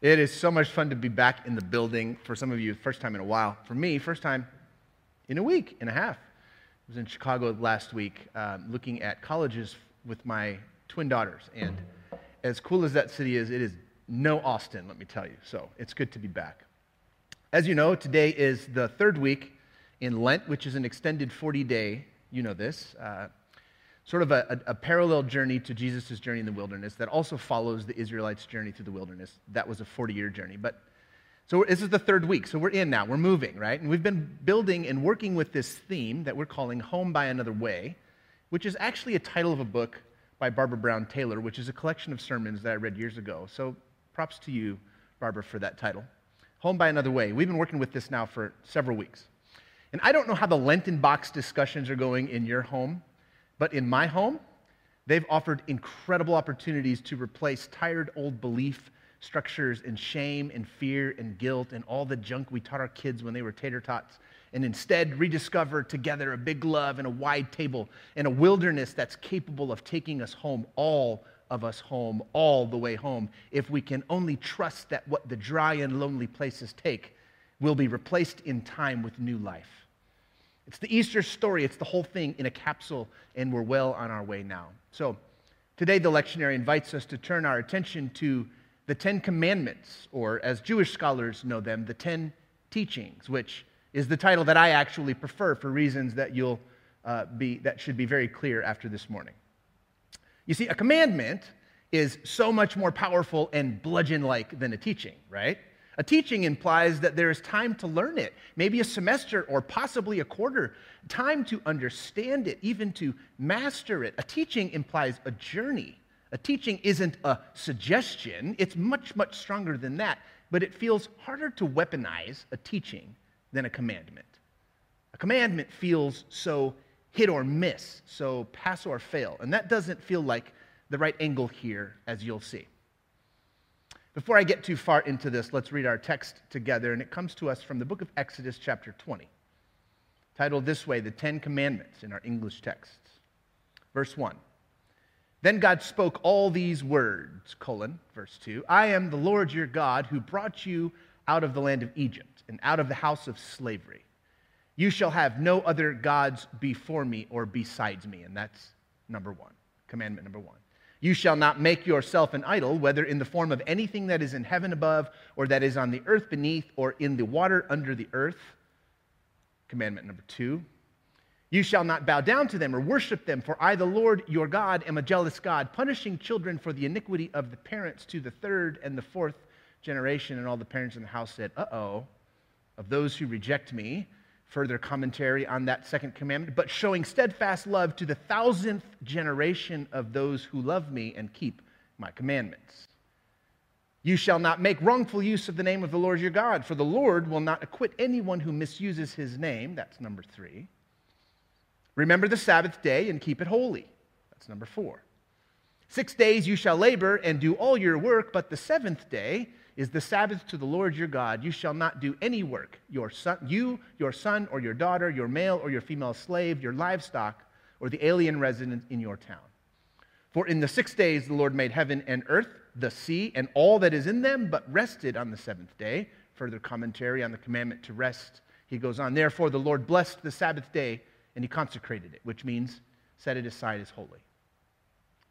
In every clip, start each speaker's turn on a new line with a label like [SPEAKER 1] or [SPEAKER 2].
[SPEAKER 1] It is so much fun to be back in the building. For some of you, first time in a while. For me, first time in a week and a half. I was in Chicago last week um, looking at colleges with my twin daughters. And as cool as that city is, it is no Austin, let me tell you. So it's good to be back. As you know, today is the third week in Lent, which is an extended 40 day, you know this, uh, sort of a, a, a parallel journey to Jesus' journey in the wilderness that also follows the Israelites' journey through the wilderness. That was a 40 year journey. But so this is the third week. So we're in now. We're moving, right? And we've been building and working with this theme that we're calling Home by Another Way, which is actually a title of a book by Barbara Brown Taylor, which is a collection of sermons that I read years ago. So props to you, Barbara, for that title. Home by Another Way. We've been working with this now for several weeks. And I don't know how the Lenten box discussions are going in your home. But in my home, they've offered incredible opportunities to replace tired old belief structures and shame and fear and guilt and all the junk we taught our kids when they were tater tots and instead rediscover together a big love and a wide table and a wilderness that's capable of taking us home, all of us home, all the way home, if we can only trust that what the dry and lonely places take will be replaced in time with new life. It's the Easter story, it's the whole thing in a capsule, and we're well on our way now. So, today the lectionary invites us to turn our attention to the Ten Commandments, or as Jewish scholars know them, the Ten Teachings, which is the title that I actually prefer for reasons that you'll uh, be that should be very clear after this morning. You see, a commandment is so much more powerful and bludgeon-like than a teaching, right? A teaching implies that there is time to learn it, maybe a semester or possibly a quarter, time to understand it, even to master it. A teaching implies a journey. A teaching isn't a suggestion, it's much, much stronger than that, but it feels harder to weaponize a teaching than a commandment. A commandment feels so hit or miss, so pass or fail, and that doesn't feel like the right angle here, as you'll see. Before I get too far into this, let's read our text together, and it comes to us from the book of Exodus, chapter 20, titled this way The Ten Commandments in our English texts. Verse 1. Then God spoke all these words, colon, verse 2 I am the Lord your God who brought you out of the land of Egypt and out of the house of slavery. You shall have no other gods before me or besides me. And that's number one, commandment number one. You shall not make yourself an idol, whether in the form of anything that is in heaven above, or that is on the earth beneath, or in the water under the earth. Commandment number two. You shall not bow down to them or worship them, for I, the Lord your God, am a jealous God, punishing children for the iniquity of the parents to the third and the fourth generation. And all the parents in the house said, Uh oh, of those who reject me further commentary on that second commandment, but showing steadfast love to the thousandth generation of those who love me and keep my commandments. You shall not make wrongful use of the name of the Lord your God, for the Lord will not acquit anyone who misuses his name. That's number three. Remember the Sabbath day and keep it holy. That's number four. Six days you shall labor and do all your work, but the seventh day is the Sabbath to the Lord your God. You shall not do any work. Your son, you, your son or your daughter, your male or your female slave, your livestock, or the alien resident in your town. For in the six days the Lord made heaven and earth, the sea, and all that is in them, but rested on the seventh day. Further commentary on the commandment to rest. He goes on, Therefore the Lord blessed the Sabbath day, and he consecrated it, which means set it aside as holy.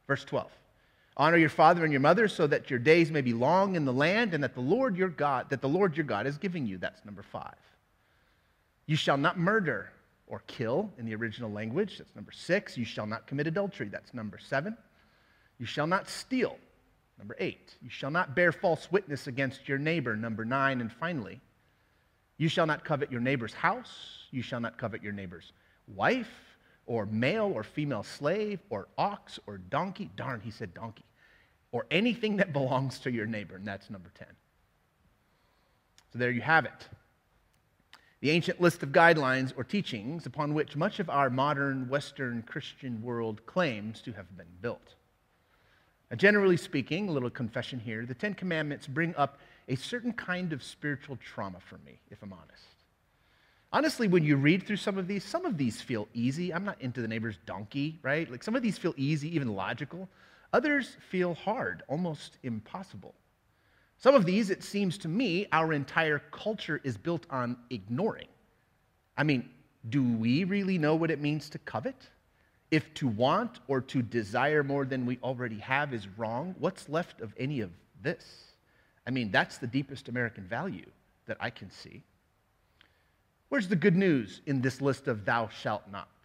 [SPEAKER 1] Verse 12. Honor your father and your mother so that your days may be long in the land and that the Lord your God, that the Lord your God is giving you. That's number five. You shall not murder or kill in the original language. That's number six. You shall not commit adultery. That's number seven. You shall not steal. Number eight. You shall not bear false witness against your neighbor. Number nine. And finally, you shall not covet your neighbor's house. You shall not covet your neighbor's wife or male or female slave or ox or donkey. Darn, he said donkey or anything that belongs to your neighbor. And that's number 10. So there you have it. The ancient list of guidelines or teachings upon which much of our modern Western Christian world claims to have been built. Now, generally speaking, a little confession here, the Ten Commandments bring up a certain kind of spiritual trauma for me, if I'm honest. Honestly, when you read through some of these, some of these feel easy. I'm not into the neighbor's donkey, right? Like some of these feel easy, even logical. Others feel hard, almost impossible. Some of these, it seems to me, our entire culture is built on ignoring. I mean, do we really know what it means to covet? If to want or to desire more than we already have is wrong, what's left of any of this? I mean, that's the deepest American value that I can see. Where's the good news in this list of thou shalt nots?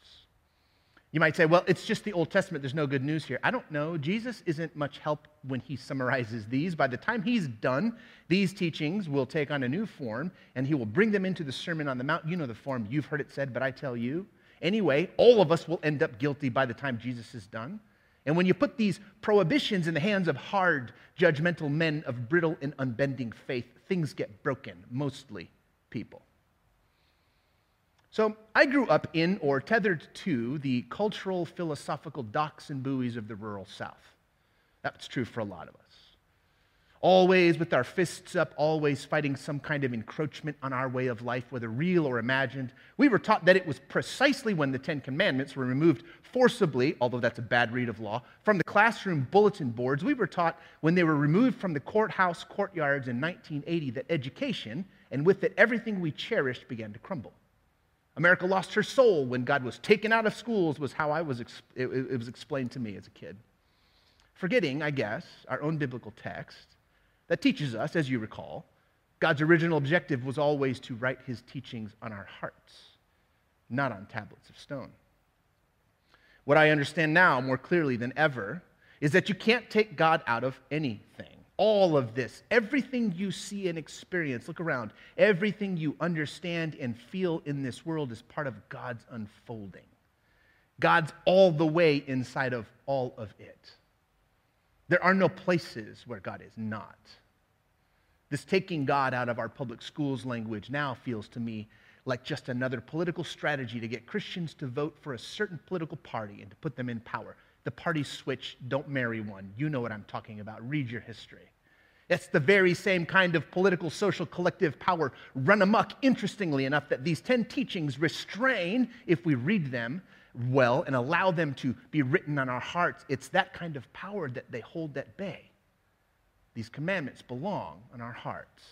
[SPEAKER 1] You might say, well, it's just the Old Testament. There's no good news here. I don't know. Jesus isn't much help when he summarizes these. By the time he's done, these teachings will take on a new form, and he will bring them into the Sermon on the Mount. You know the form. You've heard it said, but I tell you. Anyway, all of us will end up guilty by the time Jesus is done. And when you put these prohibitions in the hands of hard, judgmental men of brittle and unbending faith, things get broken, mostly people. So I grew up in or tethered to the cultural, philosophical docks and buoys of the rural South. That's true for a lot of us. Always with our fists up, always fighting some kind of encroachment on our way of life, whether real or imagined. We were taught that it was precisely when the Ten Commandments were removed forcibly, although that's a bad read of law, from the classroom bulletin boards. We were taught when they were removed from the courthouse courtyards in 1980 that education, and with it everything we cherished, began to crumble. America lost her soul when God was taken out of schools, was how I was, it, it was explained to me as a kid. Forgetting, I guess, our own biblical text that teaches us, as you recall, God's original objective was always to write his teachings on our hearts, not on tablets of stone. What I understand now more clearly than ever is that you can't take God out of anything all of this, everything you see and experience, look around, everything you understand and feel in this world is part of God's unfolding. God's all the way inside of all of it. There are no places where God is not. This taking God out of our public schools language now feels to me like just another political strategy to get Christians to vote for a certain political party and to put them in power. The party switch, don't marry one. You know what I'm talking about. Read your history. It's the very same kind of political, social, collective power run amok, interestingly enough, that these 10 teachings restrain if we read them well and allow them to be written on our hearts. It's that kind of power that they hold at bay. These commandments belong on our hearts.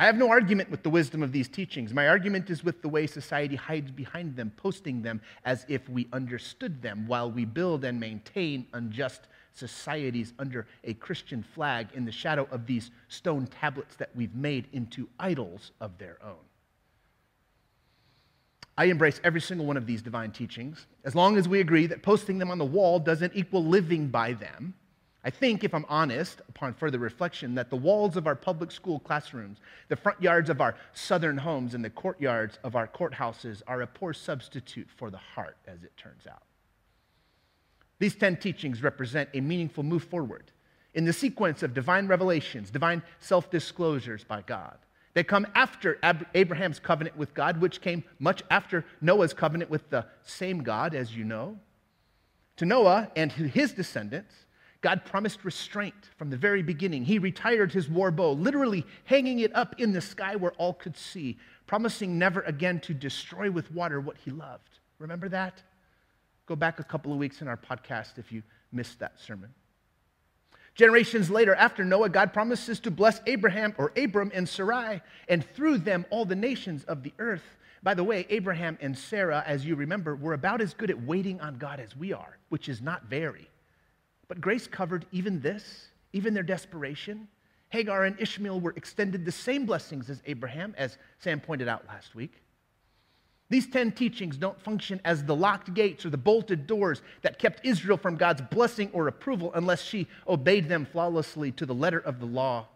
[SPEAKER 1] I have no argument with the wisdom of these teachings. My argument is with the way society hides behind them, posting them as if we understood them while we build and maintain unjust societies under a Christian flag in the shadow of these stone tablets that we've made into idols of their own. I embrace every single one of these divine teachings as long as we agree that posting them on the wall doesn't equal living by them I think, if I'm honest, upon further reflection, that the walls of our public school classrooms, the front yards of our southern homes, and the courtyards of our courthouses are a poor substitute for the heart, as it turns out. These 10 teachings represent a meaningful move forward in the sequence of divine revelations, divine self disclosures by God. They come after Ab- Abraham's covenant with God, which came much after Noah's covenant with the same God, as you know. To Noah and his descendants, God promised restraint from the very beginning. He retired his war bow, literally hanging it up in the sky where all could see, promising never again to destroy with water what he loved. Remember that? Go back a couple of weeks in our podcast if you missed that sermon. Generations later, after Noah, God promises to bless Abraham or Abram and Sarai, and through them all the nations of the earth. By the way, Abraham and Sarah, as you remember, were about as good at waiting on God as we are, which is not very. But grace covered even this, even their desperation. Hagar and Ishmael were extended the same blessings as Abraham, as Sam pointed out last week. These 10 teachings don't function as the locked gates or the bolted doors that kept Israel from God's blessing or approval unless she obeyed them flawlessly to the letter of the law.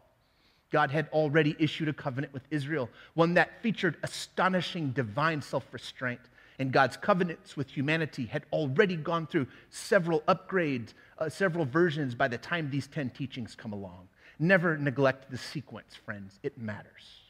[SPEAKER 1] God had already issued a covenant with Israel, one that featured astonishing divine self restraint. And God's covenants with humanity had already gone through several upgrades uh, several versions by the time these 10 teachings come along. Never neglect the sequence, friends. It matters.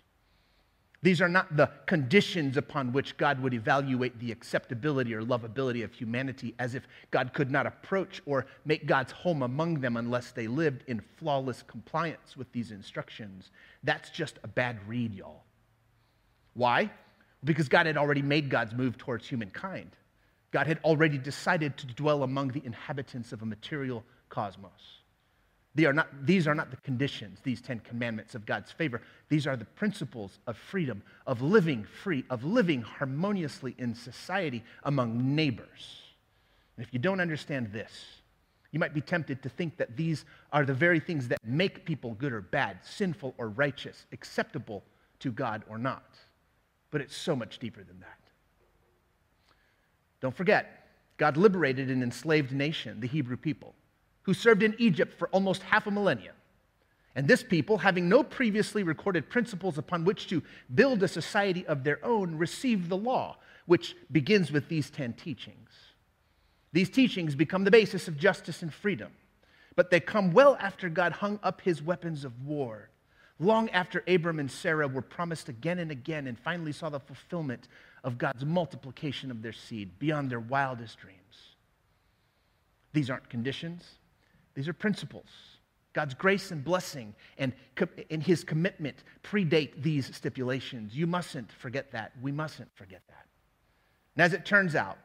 [SPEAKER 1] These are not the conditions upon which God would evaluate the acceptability or lovability of humanity, as if God could not approach or make God's home among them unless they lived in flawless compliance with these instructions. That's just a bad read, y'all. Why? Because God had already made God's move towards humankind. God had already decided to dwell among the inhabitants of a material cosmos. They are not, these are not the conditions, these Ten Commandments of God's favor. These are the principles of freedom, of living free, of living harmoniously in society among neighbors. And if you don't understand this, you might be tempted to think that these are the very things that make people good or bad, sinful or righteous, acceptable to God or not. But it's so much deeper than that. Don't forget, God liberated an enslaved nation, the Hebrew people who served in Egypt for almost half a millennium. And this people, having no previously recorded principles upon which to build a society of their own, received the law, which begins with these 10 teachings. These teachings become the basis of justice and freedom, but they come well after God hung up his weapons of war, long after Abram and Sarah were promised again and again and finally saw the fulfillment of God's multiplication of their seed beyond their wildest dreams. These aren't conditions, these are principles. God's grace and blessing and, and his commitment predate these stipulations. You mustn't forget that. We mustn't forget that. And as it turns out,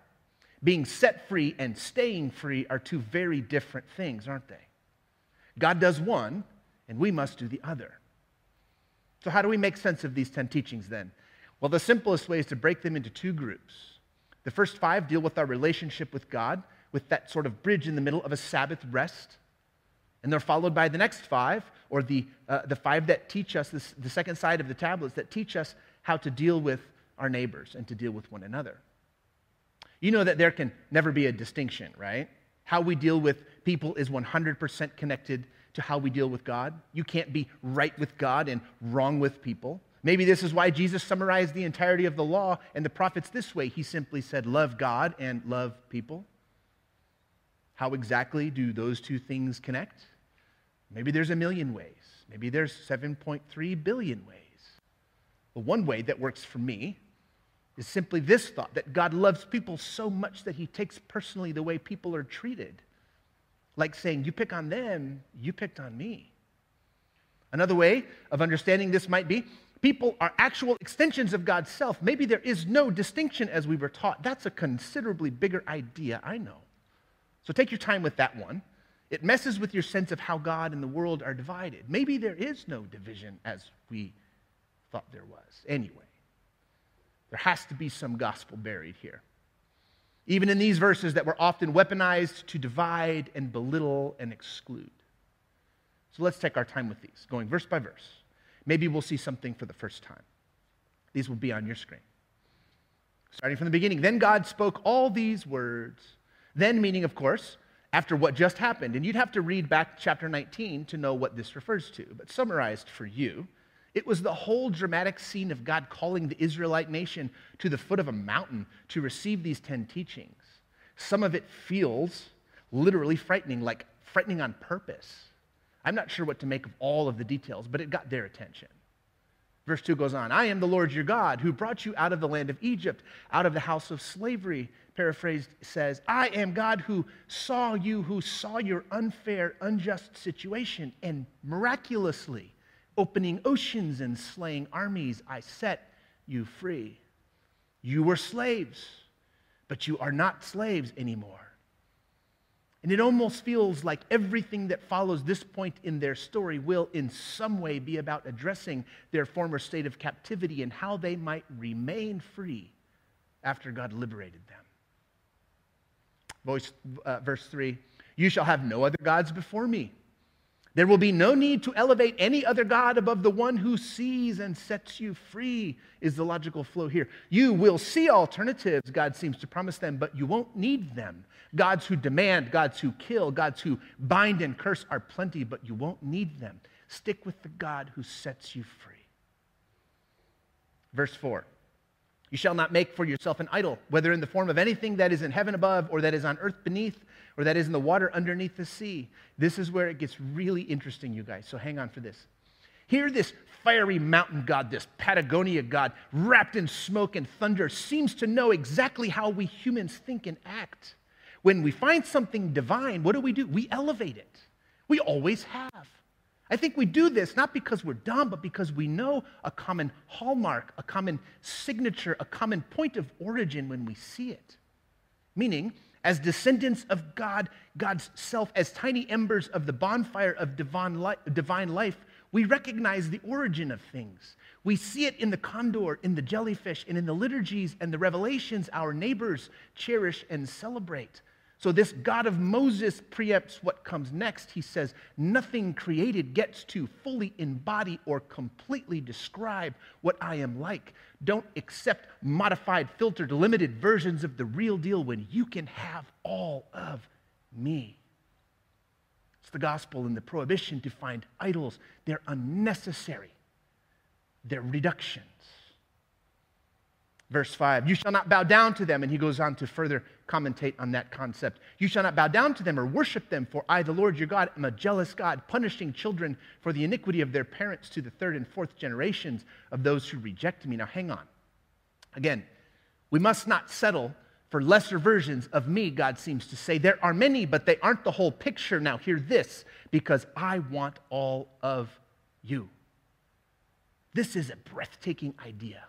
[SPEAKER 1] being set free and staying free are two very different things, aren't they? God does one, and we must do the other. So, how do we make sense of these 10 teachings then? Well, the simplest way is to break them into two groups. The first five deal with our relationship with God, with that sort of bridge in the middle of a Sabbath rest. And they're followed by the next five, or the, uh, the five that teach us, this, the second side of the tablets, that teach us how to deal with our neighbors and to deal with one another. You know that there can never be a distinction, right? How we deal with people is 100% connected to how we deal with God. You can't be right with God and wrong with people. Maybe this is why Jesus summarized the entirety of the law and the prophets this way. He simply said, Love God and love people. How exactly do those two things connect? Maybe there's a million ways. Maybe there's 7.3 billion ways. But one way that works for me is simply this thought that God loves people so much that he takes personally the way people are treated. Like saying, You pick on them, you picked on me. Another way of understanding this might be people are actual extensions of God's self. Maybe there is no distinction as we were taught. That's a considerably bigger idea, I know. So take your time with that one. It messes with your sense of how God and the world are divided. Maybe there is no division as we thought there was. Anyway, there has to be some gospel buried here. Even in these verses that were often weaponized to divide and belittle and exclude. So let's take our time with these, going verse by verse. Maybe we'll see something for the first time. These will be on your screen. Starting from the beginning. Then God spoke all these words then, meaning, of course, after what just happened. And you'd have to read back chapter 19 to know what this refers to. But summarized for you, it was the whole dramatic scene of God calling the Israelite nation to the foot of a mountain to receive these 10 teachings. Some of it feels literally frightening, like frightening on purpose. I'm not sure what to make of all of the details, but it got their attention. Verse 2 goes on I am the Lord your God who brought you out of the land of Egypt, out of the house of slavery paraphrased, says, I am God who saw you, who saw your unfair, unjust situation, and miraculously opening oceans and slaying armies, I set you free. You were slaves, but you are not slaves anymore. And it almost feels like everything that follows this point in their story will, in some way, be about addressing their former state of captivity and how they might remain free after God liberated them. Voice, uh, verse 3 You shall have no other gods before me. There will be no need to elevate any other God above the one who sees and sets you free, is the logical flow here. You will see alternatives, God seems to promise them, but you won't need them. Gods who demand, gods who kill, gods who bind and curse are plenty, but you won't need them. Stick with the God who sets you free. Verse 4 you shall not make for yourself an idol, whether in the form of anything that is in heaven above, or that is on earth beneath, or that is in the water underneath the sea. This is where it gets really interesting, you guys. So hang on for this. Here, this fiery mountain god, this Patagonia god, wrapped in smoke and thunder, seems to know exactly how we humans think and act. When we find something divine, what do we do? We elevate it. We always have. I think we do this not because we're dumb, but because we know a common hallmark, a common signature, a common point of origin when we see it. Meaning, as descendants of God, God's self, as tiny embers of the bonfire of divine life, we recognize the origin of things. We see it in the condor, in the jellyfish, and in the liturgies and the revelations our neighbors cherish and celebrate. So, this God of Moses preempts what comes next. He says, Nothing created gets to fully embody or completely describe what I am like. Don't accept modified, filtered, limited versions of the real deal when you can have all of me. It's the gospel and the prohibition to find idols. They're unnecessary, they're reductions. Verse 5 You shall not bow down to them. And he goes on to further commentate on that concept. You shall not bow down to them or worship them, for I, the Lord your God, am a jealous God, punishing children for the iniquity of their parents to the third and fourth generations of those who reject me. Now, hang on. Again, we must not settle for lesser versions of me, God seems to say. There are many, but they aren't the whole picture. Now, hear this because I want all of you. This is a breathtaking idea.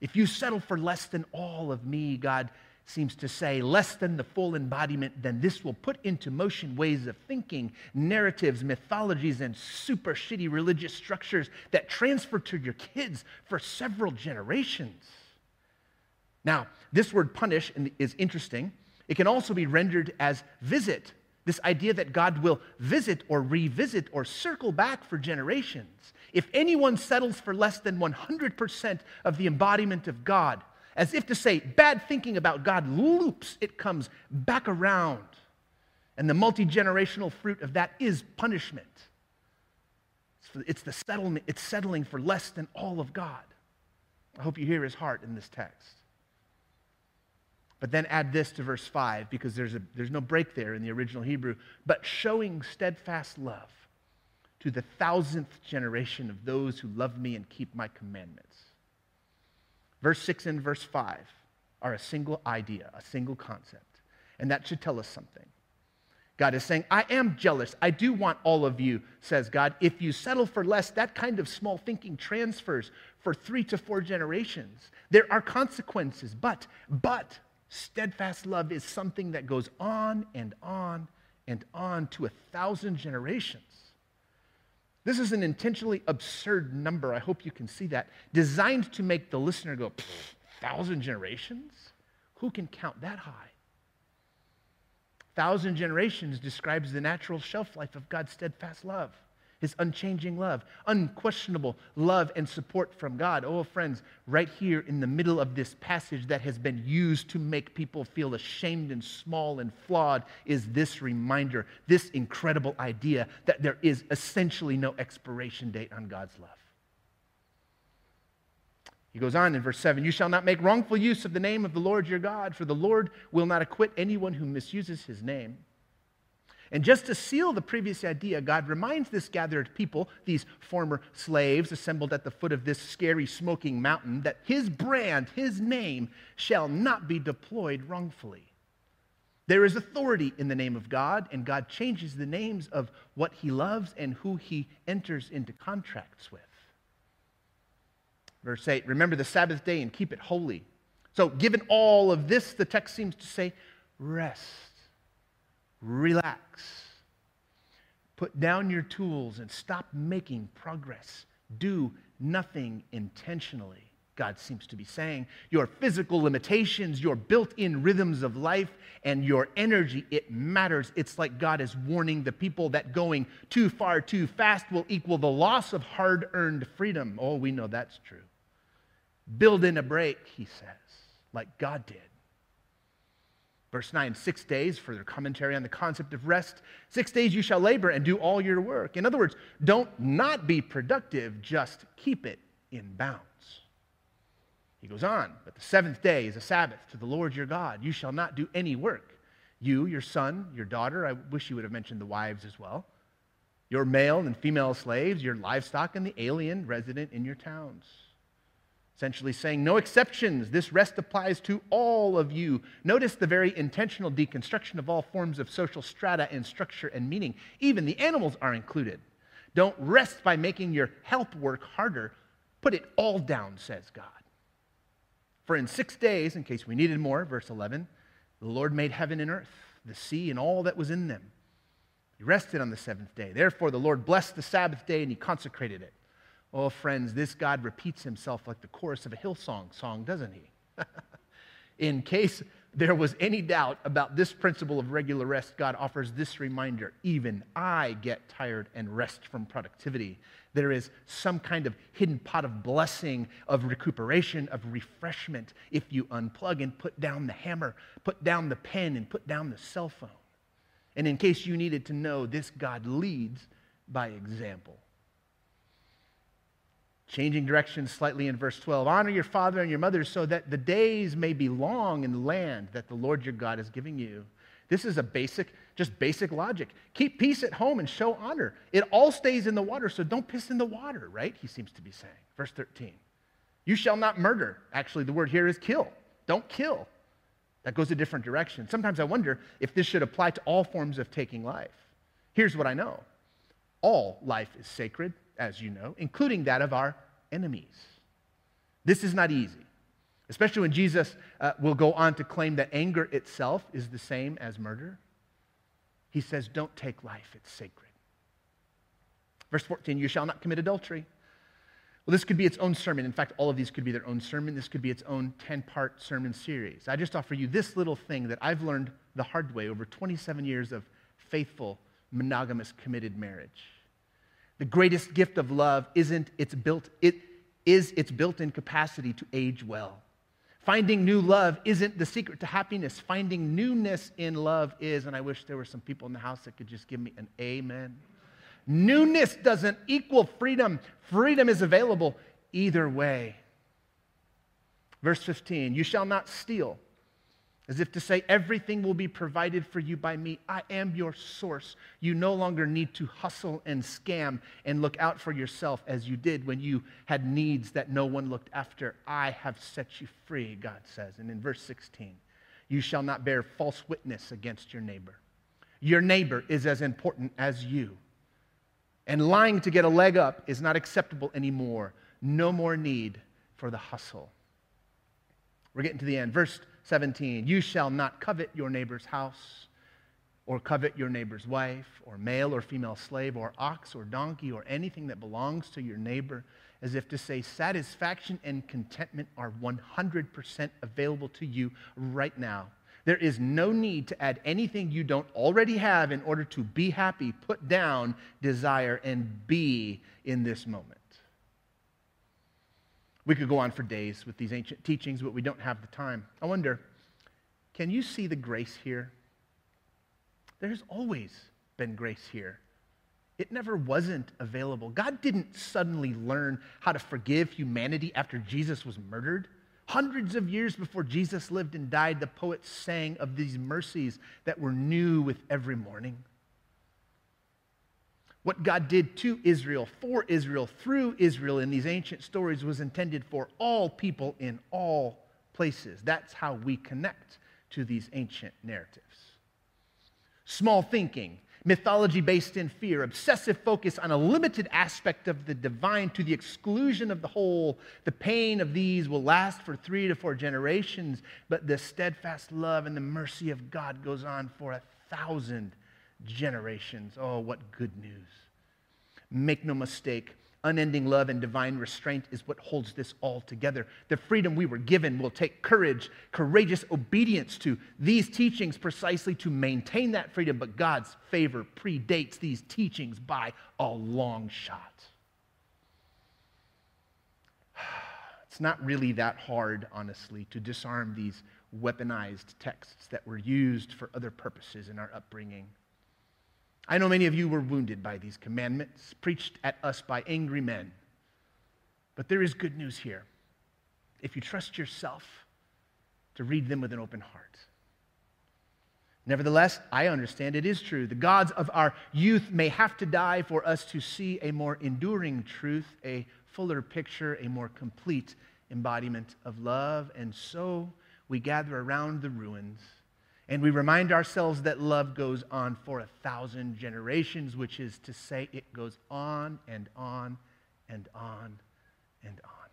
[SPEAKER 1] If you settle for less than all of me, God seems to say, less than the full embodiment, then this will put into motion ways of thinking, narratives, mythologies, and super shitty religious structures that transfer to your kids for several generations. Now, this word punish is interesting. It can also be rendered as visit. This idea that God will visit or revisit or circle back for generations. If anyone settles for less than 100% of the embodiment of God, as if to say, bad thinking about God loops, it comes back around. And the multi generational fruit of that is punishment. It's the settlement, it's settling for less than all of God. I hope you hear his heart in this text. But then add this to verse 5 because there's, a, there's no break there in the original Hebrew. But showing steadfast love to the thousandth generation of those who love me and keep my commandments. Verse 6 and verse 5 are a single idea, a single concept. And that should tell us something. God is saying, I am jealous. I do want all of you, says God. If you settle for less, that kind of small thinking transfers for three to four generations. There are consequences, but, but, steadfast love is something that goes on and on and on to a thousand generations. This is an intentionally absurd number. I hope you can see that. Designed to make the listener go, thousand generations? Who can count that high? Thousand generations describes the natural shelf life of God's steadfast love his unchanging love, unquestionable love and support from God. Oh, friends, right here in the middle of this passage that has been used to make people feel ashamed and small and flawed is this reminder, this incredible idea that there is essentially no expiration date on God's love. He goes on in verse 7 You shall not make wrongful use of the name of the Lord your God, for the Lord will not acquit anyone who misuses his name. And just to seal the previous idea, God reminds this gathered people, these former slaves assembled at the foot of this scary smoking mountain, that his brand, his name, shall not be deployed wrongfully. There is authority in the name of God, and God changes the names of what he loves and who he enters into contracts with. Verse 8 Remember the Sabbath day and keep it holy. So, given all of this, the text seems to say, rest relax. Put down your tools and stop making progress. Do nothing intentionally. God seems to be saying. Your physical limitations, your built in rhythms of life, and your energy, it matters. It's like God is warning the people that going too far too fast will equal the loss of hard earned freedom. Oh, we know that's true. Build in a break, he says, like God did. Verse 9, six days, for their commentary on the concept of rest. Six days you shall labor and do all your work. In other words, don't not be productive, just keep it in bounds. He goes on, but the seventh day is a Sabbath to the Lord your God. You shall not do any work. You, your son, your daughter, I wish you would have mentioned the wives as well, your male and female slaves, your livestock, and the alien resident in your towns essentially saying, no exceptions. This rest applies to all of you. Notice the very intentional deconstruction of all forms of social strata and structure and meaning. Even the animals are included. Don't rest by making your help work harder. Put it all down, says God. For in six days, in case we needed more, verse 11, The Lord made heaven and earth, the sea, and all that was in them. He rested on the seventh day. Therefore, the Lord blessed the Sabbath day and he consecrated it. Oh, friends, this God repeats himself like the chorus of a Hillsong song, doesn't he? In case there was any doubt about this principle of regular rest, God offers this reminder even I get tired and rest from productivity. There is some kind of hidden pot of blessing, of recuperation, of refreshment if you unplug and put down the hammer, put down the pen, and put down the cell phone. And in case you needed to know, this God leads by example. Changing direction slightly in verse 12 Honor your father and your mother so that the days may be long in the land that the Lord your God is giving you. This is a basic, just basic logic. Keep peace at home and show honor. It all stays in the water, so don't piss in the water, right? He seems to be saying. Verse 13 You shall not murder. Actually, the word here is kill. Don't kill. That goes a different direction. Sometimes I wonder if this should apply to all forms of taking life. Here's what I know all life is sacred, as you know, including that of our enemies. This is not easy, especially when Jesus uh, will go on to claim that anger itself is the same as murder. He says, Don't take life, it's sacred. Verse 14, you shall not commit adultery. Well, this could be its own sermon. In fact, all of these could be their own sermon. This could be its own 10 part sermon series. I just offer you this little thing that I've learned the hard way over 27 years of faithful, monogamous, committed marriage. The greatest gift of love isn't its built, it is its built-in capacity to age well. Finding new love isn't the secret to happiness. Finding newness in love is, and I wish there were some people in the house that could just give me an amen. Newness doesn't equal freedom. Freedom is available either way. Verse 15 You shall not steal as if to say, everything will be provided for you by me. I am your source. You no longer need to hustle and scam and look out for yourself as you did when you had needs that no one looked after. I have set you free, God says. And in verse 16, you shall not bear false witness against your neighbor. Your neighbor is as important as you. And lying to get a leg up is not acceptable anymore. No more need for the hustle. We're getting to the end. Verse 17 You shall not covet your neighbor's house, or covet your neighbor's wife, or male or female slave, or ox or donkey, or anything that belongs to your neighbor, as if to say, satisfaction and contentment are 100% available to you right now. There is no need to add anything you don't already have in order to be happy, put down desire, and be in this moment. We could go on for days with these ancient teachings, but we don't have the time. I wonder, can you see the grace here? There's always been grace here. It never wasn't available. God didn't suddenly learn how to forgive humanity after Jesus was murdered. Hundreds of years before Jesus lived and died, the poets sang of these mercies that were new with every morning. What God did to Israel, for Israel, through Israel in these ancient stories was intended for all people in all places. That's how we connect to these ancient narratives. Small thinking, mythology based in fear, obsessive focus on a limited aspect of the divine to the exclusion of the whole. The pain of these will last for three to four generations, but the steadfast love and the mercy of God goes on for a thousand generations. Oh, what good news. Make no mistake, unending love and divine restraint is what holds this all together. The freedom we were given will take courage, courageous obedience to these teachings precisely to maintain that freedom, but God's favor predates these teachings by a long shot. It's not really that hard, honestly, to disarm these weaponized texts that were used for other purposes in our upbringing. I know many of you were wounded by these commandments preached at us by angry men. But there is good news here. If you trust yourself to read them with an open heart. Nevertheless, I understand it is true. The gods of our youth may have to die for us to see a more enduring truth, a fuller picture, a more complete embodiment of love. And so we gather around the ruins and we remind ourselves that love goes on for a thousand generations, which is to say, it goes on and on and on and on.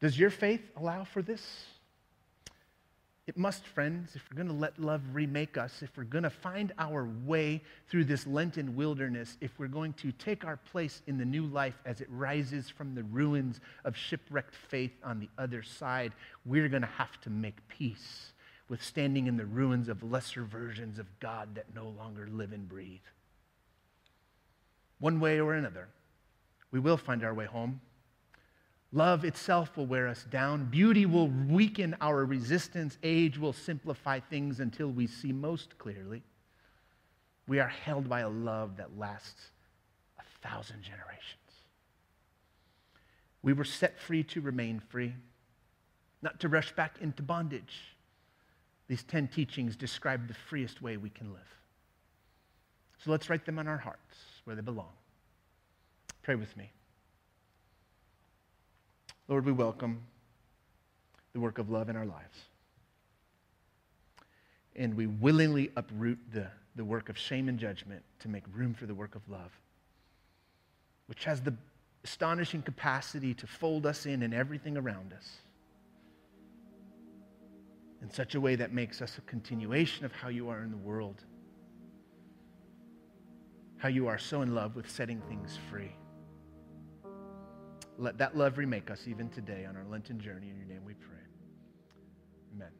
[SPEAKER 1] Does your faith allow for this? It must, friends, if we're going to let love remake us, if we're going to find our way through this Lenten wilderness, if we're going to take our place in the new life as it rises from the ruins of shipwrecked faith on the other side, we're going to have to make peace with standing in the ruins of lesser versions of God that no longer live and breathe. One way or another, we will find our way home. Love itself will wear us down. Beauty will weaken our resistance. Age will simplify things until we see most clearly. We are held by a love that lasts a thousand generations. We were set free to remain free, not to rush back into bondage. These 10 teachings describe the freest way we can live. So let's write them on our hearts where they belong. Pray with me. Lord, we welcome the work of love in our lives. And we willingly uproot the, the work of shame and judgment to make room for the work of love, which has the astonishing capacity to fold us in and everything around us in such a way that makes us a continuation of how you are in the world, how you are so in love with setting things free. Let that love remake us even today on our Lenten journey. In your name we pray. Amen.